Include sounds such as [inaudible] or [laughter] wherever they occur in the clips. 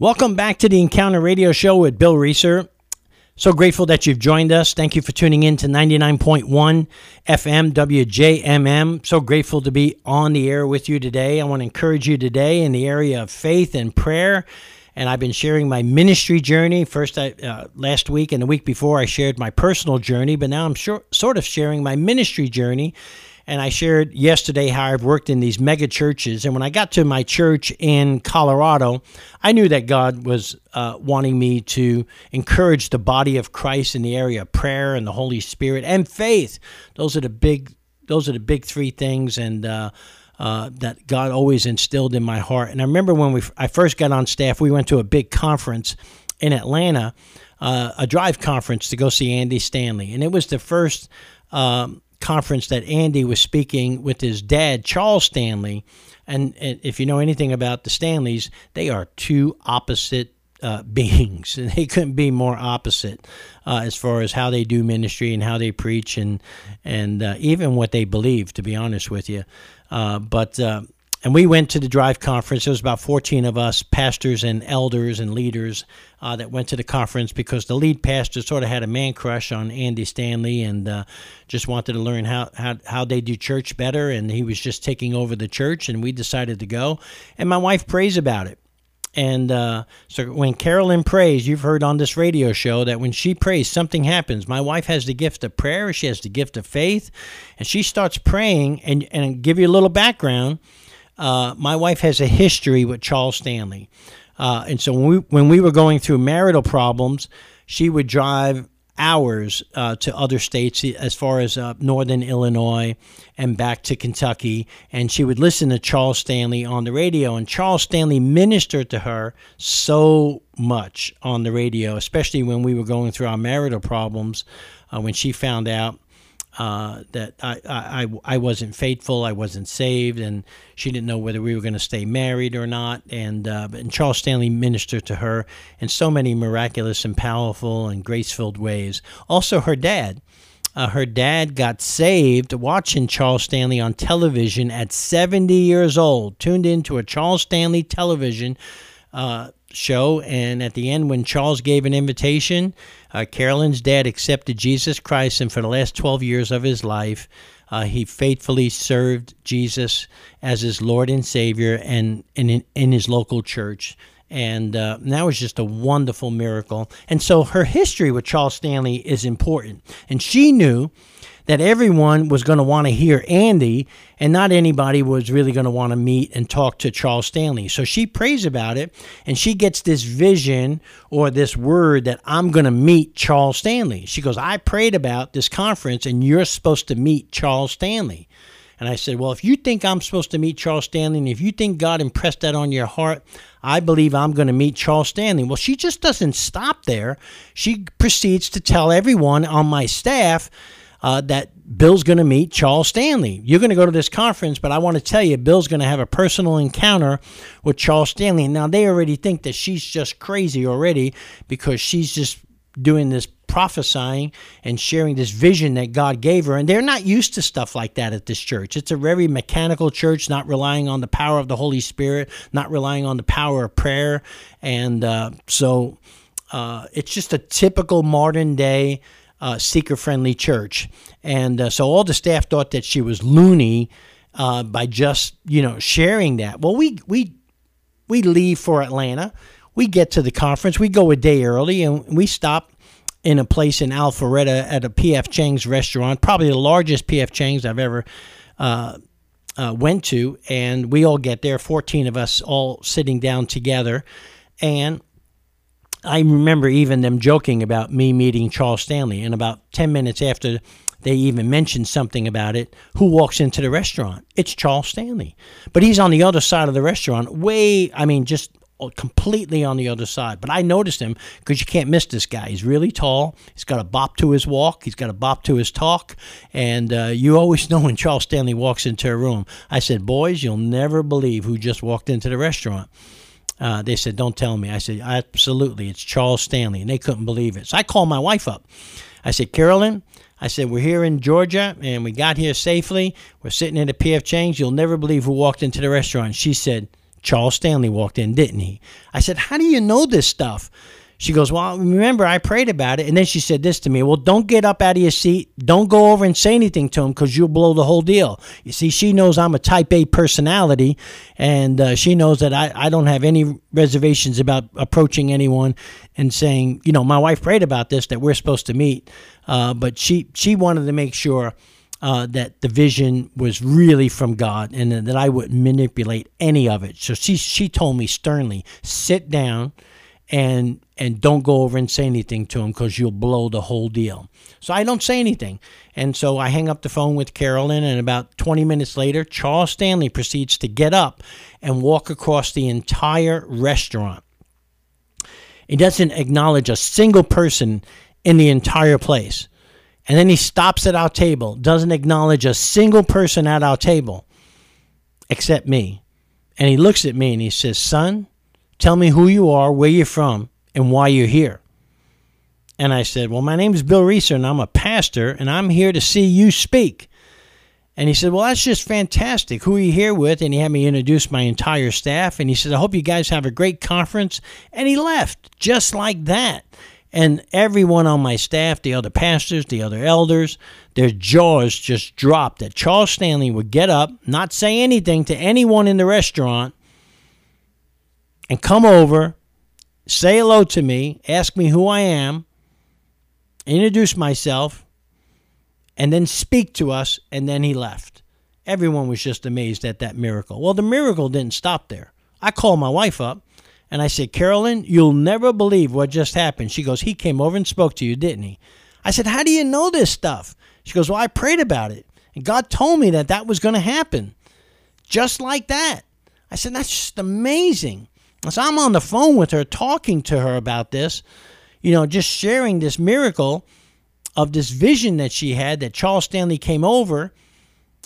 Welcome back to the Encounter Radio Show with Bill Reeser. So grateful that you've joined us. Thank you for tuning in to 99.1 FM WJMM. So grateful to be on the air with you today. I want to encourage you today in the area of faith and prayer. And I've been sharing my ministry journey. First, I, uh, last week and the week before, I shared my personal journey, but now I'm sure, sort of sharing my ministry journey and I shared yesterday how I've worked in these mega churches. And when I got to my church in Colorado, I knew that God was uh, wanting me to encourage the body of Christ in the area of prayer and the Holy Spirit and faith. Those are the big, those are the big three things, and uh, uh, that God always instilled in my heart. And I remember when we, I first got on staff, we went to a big conference in Atlanta, uh, a drive conference to go see Andy Stanley, and it was the first. Um, conference that Andy was speaking with his dad, Charles Stanley. And, and if you know anything about the Stanleys, they are two opposite uh, [laughs] beings. And [laughs] they couldn't be more opposite uh, as far as how they do ministry and how they preach and and uh, even what they believe. To be honest with you, uh, but uh, and we went to the Drive conference. There was about 14 of us, pastors and elders and leaders, uh, that went to the conference because the lead pastor sort of had a man crush on Andy Stanley and uh, just wanted to learn how, how, how they do church better. And he was just taking over the church, and we decided to go. And my wife prays about it. And uh, so when Carolyn prays, you've heard on this radio show that when she prays, something happens. My wife has the gift of prayer, she has the gift of faith, and she starts praying. And, and give you a little background uh, my wife has a history with Charles Stanley. Uh, and so when we, when we were going through marital problems, she would drive hours uh, to other states as far as uh, northern Illinois and back to Kentucky. And she would listen to Charles Stanley on the radio. And Charles Stanley ministered to her so much on the radio, especially when we were going through our marital problems. Uh, when she found out uh, that I, I, I wasn't faithful, I wasn't saved, and she didn't know whether we were going to stay married or not. And, uh, and Charles Stanley ministered to her in so many miraculous and powerful and grace filled ways. Also, her dad. Uh, her dad got saved watching Charles Stanley on television at 70 years old, tuned into a Charles Stanley television uh, show. And at the end, when Charles gave an invitation, uh, Carolyn's dad accepted Jesus Christ, and for the last 12 years of his life, uh, he faithfully served Jesus as his Lord and Savior and, and in, in his local church. And uh, that was just a wonderful miracle. And so her history with Charles Stanley is important. And she knew that everyone was going to want to hear Andy, and not anybody was really going to want to meet and talk to Charles Stanley. So she prays about it, and she gets this vision or this word that I'm going to meet Charles Stanley. She goes, I prayed about this conference, and you're supposed to meet Charles Stanley. And I said, Well, if you think I'm supposed to meet Charles Stanley, and if you think God impressed that on your heart, I believe I'm going to meet Charles Stanley. Well, she just doesn't stop there. She proceeds to tell everyone on my staff uh, that Bill's going to meet Charles Stanley. You're going to go to this conference, but I want to tell you, Bill's going to have a personal encounter with Charles Stanley. Now, they already think that she's just crazy already because she's just doing this prophesying and sharing this vision that God gave her. And they're not used to stuff like that at this church. It's a very mechanical church, not relying on the power of the Holy Spirit, not relying on the power of prayer. And uh, so uh, it's just a typical modern day uh, seeker friendly church. And uh, so all the staff thought that she was loony uh, by just, you know, sharing that. Well, we, we, we leave for Atlanta. We get to the conference. We go a day early and we stop in a place in Alpharetta at a P.F. Chang's restaurant, probably the largest P.F. Chang's I've ever uh, uh, went to. And we all get there, 14 of us all sitting down together. And I remember even them joking about me meeting Charles Stanley. And about 10 minutes after they even mentioned something about it, who walks into the restaurant? It's Charles Stanley. But he's on the other side of the restaurant, way, I mean, just completely on the other side. But I noticed him because you can't miss this guy. He's really tall. He's got a bop to his walk. He's got a bop to his talk. And uh, you always [laughs] know when Charles Stanley walks into a room. I said, Boys, you'll never believe who just walked into the restaurant. Uh, they said, Don't tell me. I said, Absolutely. It's Charles Stanley. And they couldn't believe it. So I called my wife up. I said, Carolyn, I said, We're here in Georgia and we got here safely. We're sitting in the PF Chang's. You'll never believe who walked into the restaurant. She said, Charles Stanley walked in, didn't he? I said, How do you know this stuff? She goes, Well, remember, I prayed about it. And then she said this to me Well, don't get up out of your seat. Don't go over and say anything to him because you'll blow the whole deal. You see, she knows I'm a type A personality, and uh, she knows that I, I don't have any reservations about approaching anyone and saying, You know, my wife prayed about this, that we're supposed to meet. Uh, but she, she wanted to make sure. Uh, that the vision was really from God and that I wouldn't manipulate any of it. So she she told me sternly, sit down and and don't go over and say anything to him because you'll blow the whole deal. So I don't say anything. And so I hang up the phone with Carolyn, and about 20 minutes later, Charles Stanley proceeds to get up and walk across the entire restaurant. He doesn't acknowledge a single person in the entire place. And then he stops at our table, doesn't acknowledge a single person at our table except me. And he looks at me and he says, Son, Tell me who you are, where you're from, and why you're here. And I said, Well, my name is Bill Reeser, and I'm a pastor, and I'm here to see you speak. And he said, Well, that's just fantastic. Who are you here with? And he had me introduce my entire staff. And he said, I hope you guys have a great conference. And he left just like that. And everyone on my staff, the other pastors, the other elders, their jaws just dropped that Charles Stanley would get up, not say anything to anyone in the restaurant, and come over, say hello to me, ask me who I am, introduce myself, and then speak to us, and then he left. Everyone was just amazed at that miracle. Well, the miracle didn't stop there. I called my wife up and I said, Carolyn, you'll never believe what just happened. She goes, He came over and spoke to you, didn't he? I said, How do you know this stuff? She goes, Well, I prayed about it. And God told me that that was going to happen. Just like that. I said, That's just amazing. So I'm on the phone with her, talking to her about this, you know, just sharing this miracle of this vision that she had that Charles Stanley came over.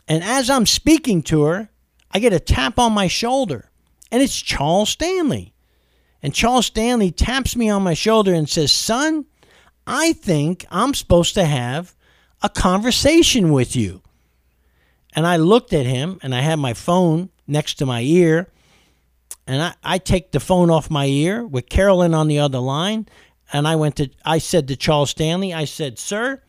And as I'm speaking to her, I get a tap on my shoulder, and it's Charles Stanley. And Charles Stanley taps me on my shoulder and says, Son, I think I'm supposed to have a conversation with you. And I looked at him, and I had my phone next to my ear and I, I take the phone off my ear with Carolyn on the other line, and I went to I said to Charles Stanley, I said, Sir,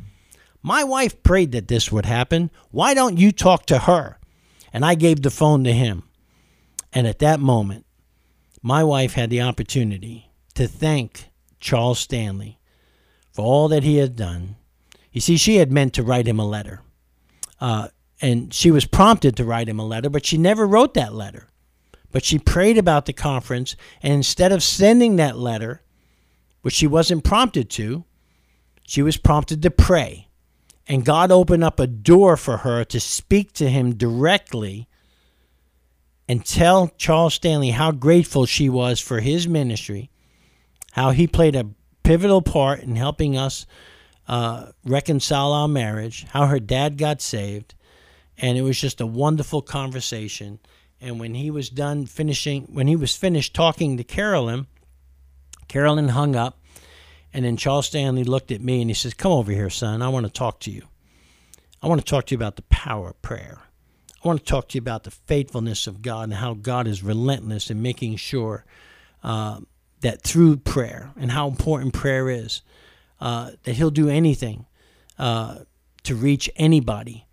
my wife prayed that this would happen. Why don't you talk to her? And I gave the phone to him. And at that moment, my wife had the opportunity to thank Charles Stanley for all that he had done. You see, she had meant to write him a letter. Uh, and she was prompted to write him a letter, but she never wrote that letter. But she prayed about the conference, and instead of sending that letter, which she wasn't prompted to, she was prompted to pray. And God opened up a door for her to speak to him directly and tell Charles Stanley how grateful she was for his ministry, how he played a pivotal part in helping us uh, reconcile our marriage, how her dad got saved. And it was just a wonderful conversation. And when he was done finishing, when he was finished talking to Carolyn, Carolyn hung up. And then Charles Stanley looked at me and he says, Come over here, son. I want to talk to you. I want to talk to you about the power of prayer. I want to talk to you about the faithfulness of God and how God is relentless in making sure uh, that through prayer and how important prayer is, uh, that He'll do anything uh, to reach anybody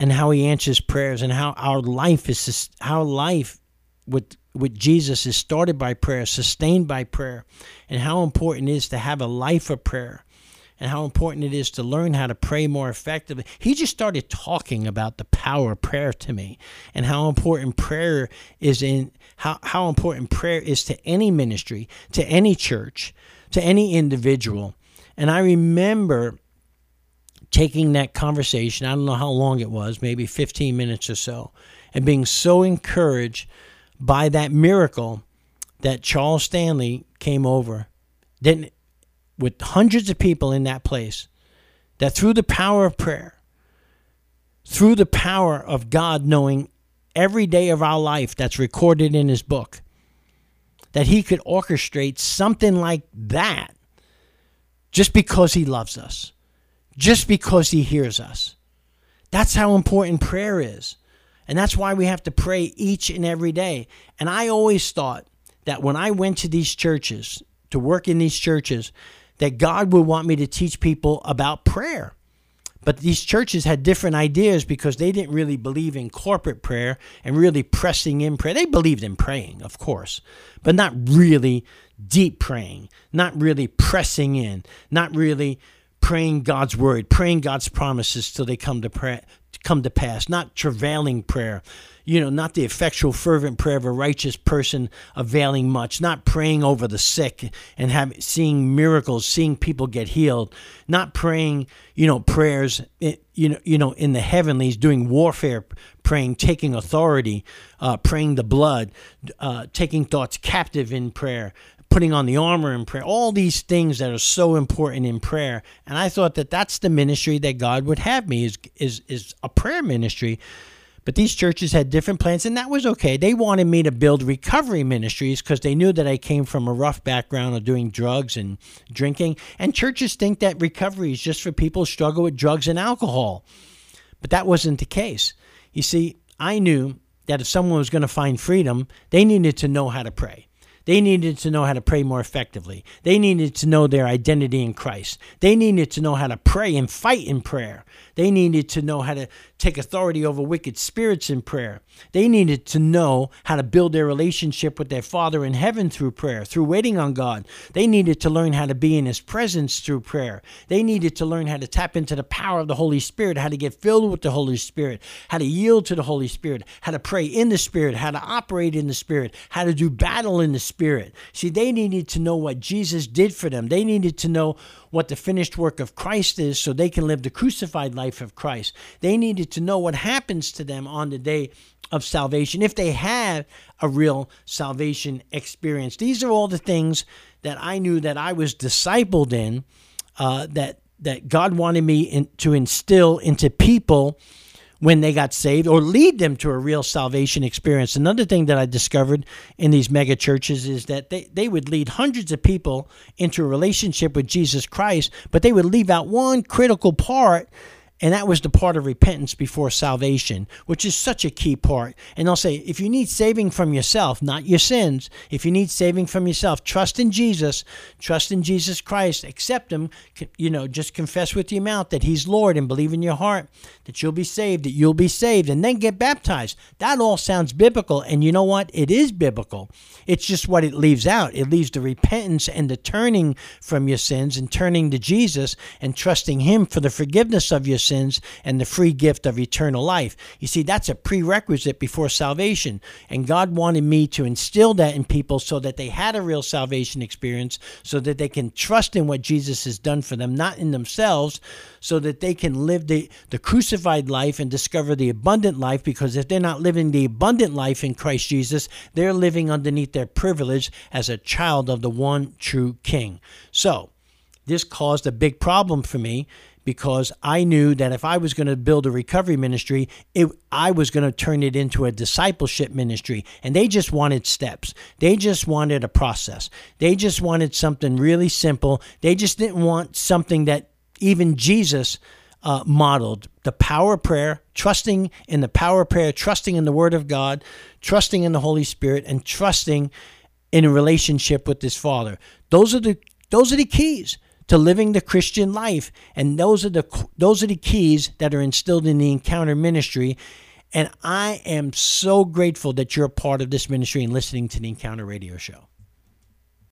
and how he answers prayers and how our life is how life with with Jesus is started by prayer, sustained by prayer, and how important it is to have a life of prayer and how important it is to learn how to pray more effectively. He just started talking about the power of prayer to me and how important prayer is in how, how important prayer is to any ministry, to any church, to any individual. And I remember taking that conversation, I don't know how long it was, maybe 15 minutes or so, and being so encouraged by that miracle that Charles Stanley came over, then with hundreds of people in that place, that through the power of prayer, through the power of God knowing every day of our life that's recorded in his book, that he could orchestrate something like that just because he loves us just because he hears us. That's how important prayer is. And that's why we have to pray each and every day. And I always thought that when I went to these churches, to work in these churches, that God would want me to teach people about prayer. But these churches had different ideas because they didn't really believe in corporate prayer and really pressing in prayer. They believed in praying, of course, but not really deep praying, not really pressing in, not really praying God's word, praying God's promises till they come to pray, come to pass, not travailing prayer, you know, not the effectual, fervent prayer of a righteous person availing much, not praying over the sick and have, seeing miracles, seeing people get healed, not praying, you know, prayers, you know, you know, in the heavenlies, doing warfare, praying, taking authority, uh, praying the blood, uh, taking thoughts captive in prayer, putting on the armor in prayer, all these things that are so important in prayer. And I thought that that's the ministry that God would have me is is is a prayer ministry. But these churches had different plans, and that was okay. They wanted me to build recovery ministries because they knew that I came from a rough background of doing drugs and drinking. And churches think that recovery is just for people who struggle with drugs and alcohol. But that wasn't the case. You see, I knew that if someone was going to find freedom, they needed to know how to pray. They needed to know how to pray more effectively. They needed to know their identity in Christ. They needed to know how to pray and fight in prayer. They needed to know how to take authority over wicked spirits in prayer. They needed to know how to build their relationship with their Father in heaven through prayer, through waiting on God. They needed to learn how to be in His presence through prayer. They needed to learn how to tap into the power of the Holy Spirit, how to get filled with the Holy Spirit, how to yield to the Holy Spirit, how to pray in the Spirit, how to operate in the Spirit, how to do battle in the. See, they needed to know what Jesus did for them. They needed to know what the finished work of Christ is so they can live the crucified life of Christ. They needed to know what happens to them on the day of salvation if they have a real salvation experience. These are all the things that I knew that I was discipled in, uh, that that God wanted me in, to instill into people when they got saved or lead them to a real salvation experience. Another thing that I discovered in these mega churches is that they, they would lead hundreds of people into a relationship with Jesus Christ, but they would leave out one critical part and that was the part of repentance before salvation, which is such a key part. And I'll say, if you need saving from yourself, not your sins, if you need saving from yourself, trust in Jesus, trust in Jesus Christ, accept Him, you know, just confess with your mouth that He's Lord and believe in your heart that you'll be saved, that you'll be saved, and then get baptized. That all sounds biblical. And you know what? It is biblical. It's just what it leaves out. It leaves the repentance and the turning from your sins and turning to Jesus and trusting Him for the forgiveness of your sins sins and the free gift of eternal life. You see, that's a prerequisite before salvation. And God wanted me to instill that in people so that they had a real salvation experience, so that they can trust in what Jesus has done for them, not in themselves, so that they can live the, the crucified life and discover the abundant life. Because if they're not living the abundant life in Christ Jesus, they're living underneath their privilege as a child of the one true King. So, this caused a big problem for me because I knew that if I was going to build a recovery ministry, it, I was going to turn it into a discipleship ministry. And they just wanted steps. They just wanted a process. They just wanted something really simple. They just didn't want something that even Jesus uh, modeled the power of prayer, trusting in the power of prayer, trusting in the Word of God, trusting in the Holy Spirit, and trusting in a relationship with His Father. Those are the those are the keys to living the Christian life. And those are the those are the keys that are instilled in the encounter ministry. And I am so grateful that you're a part of this ministry and listening to the Encounter Radio Show.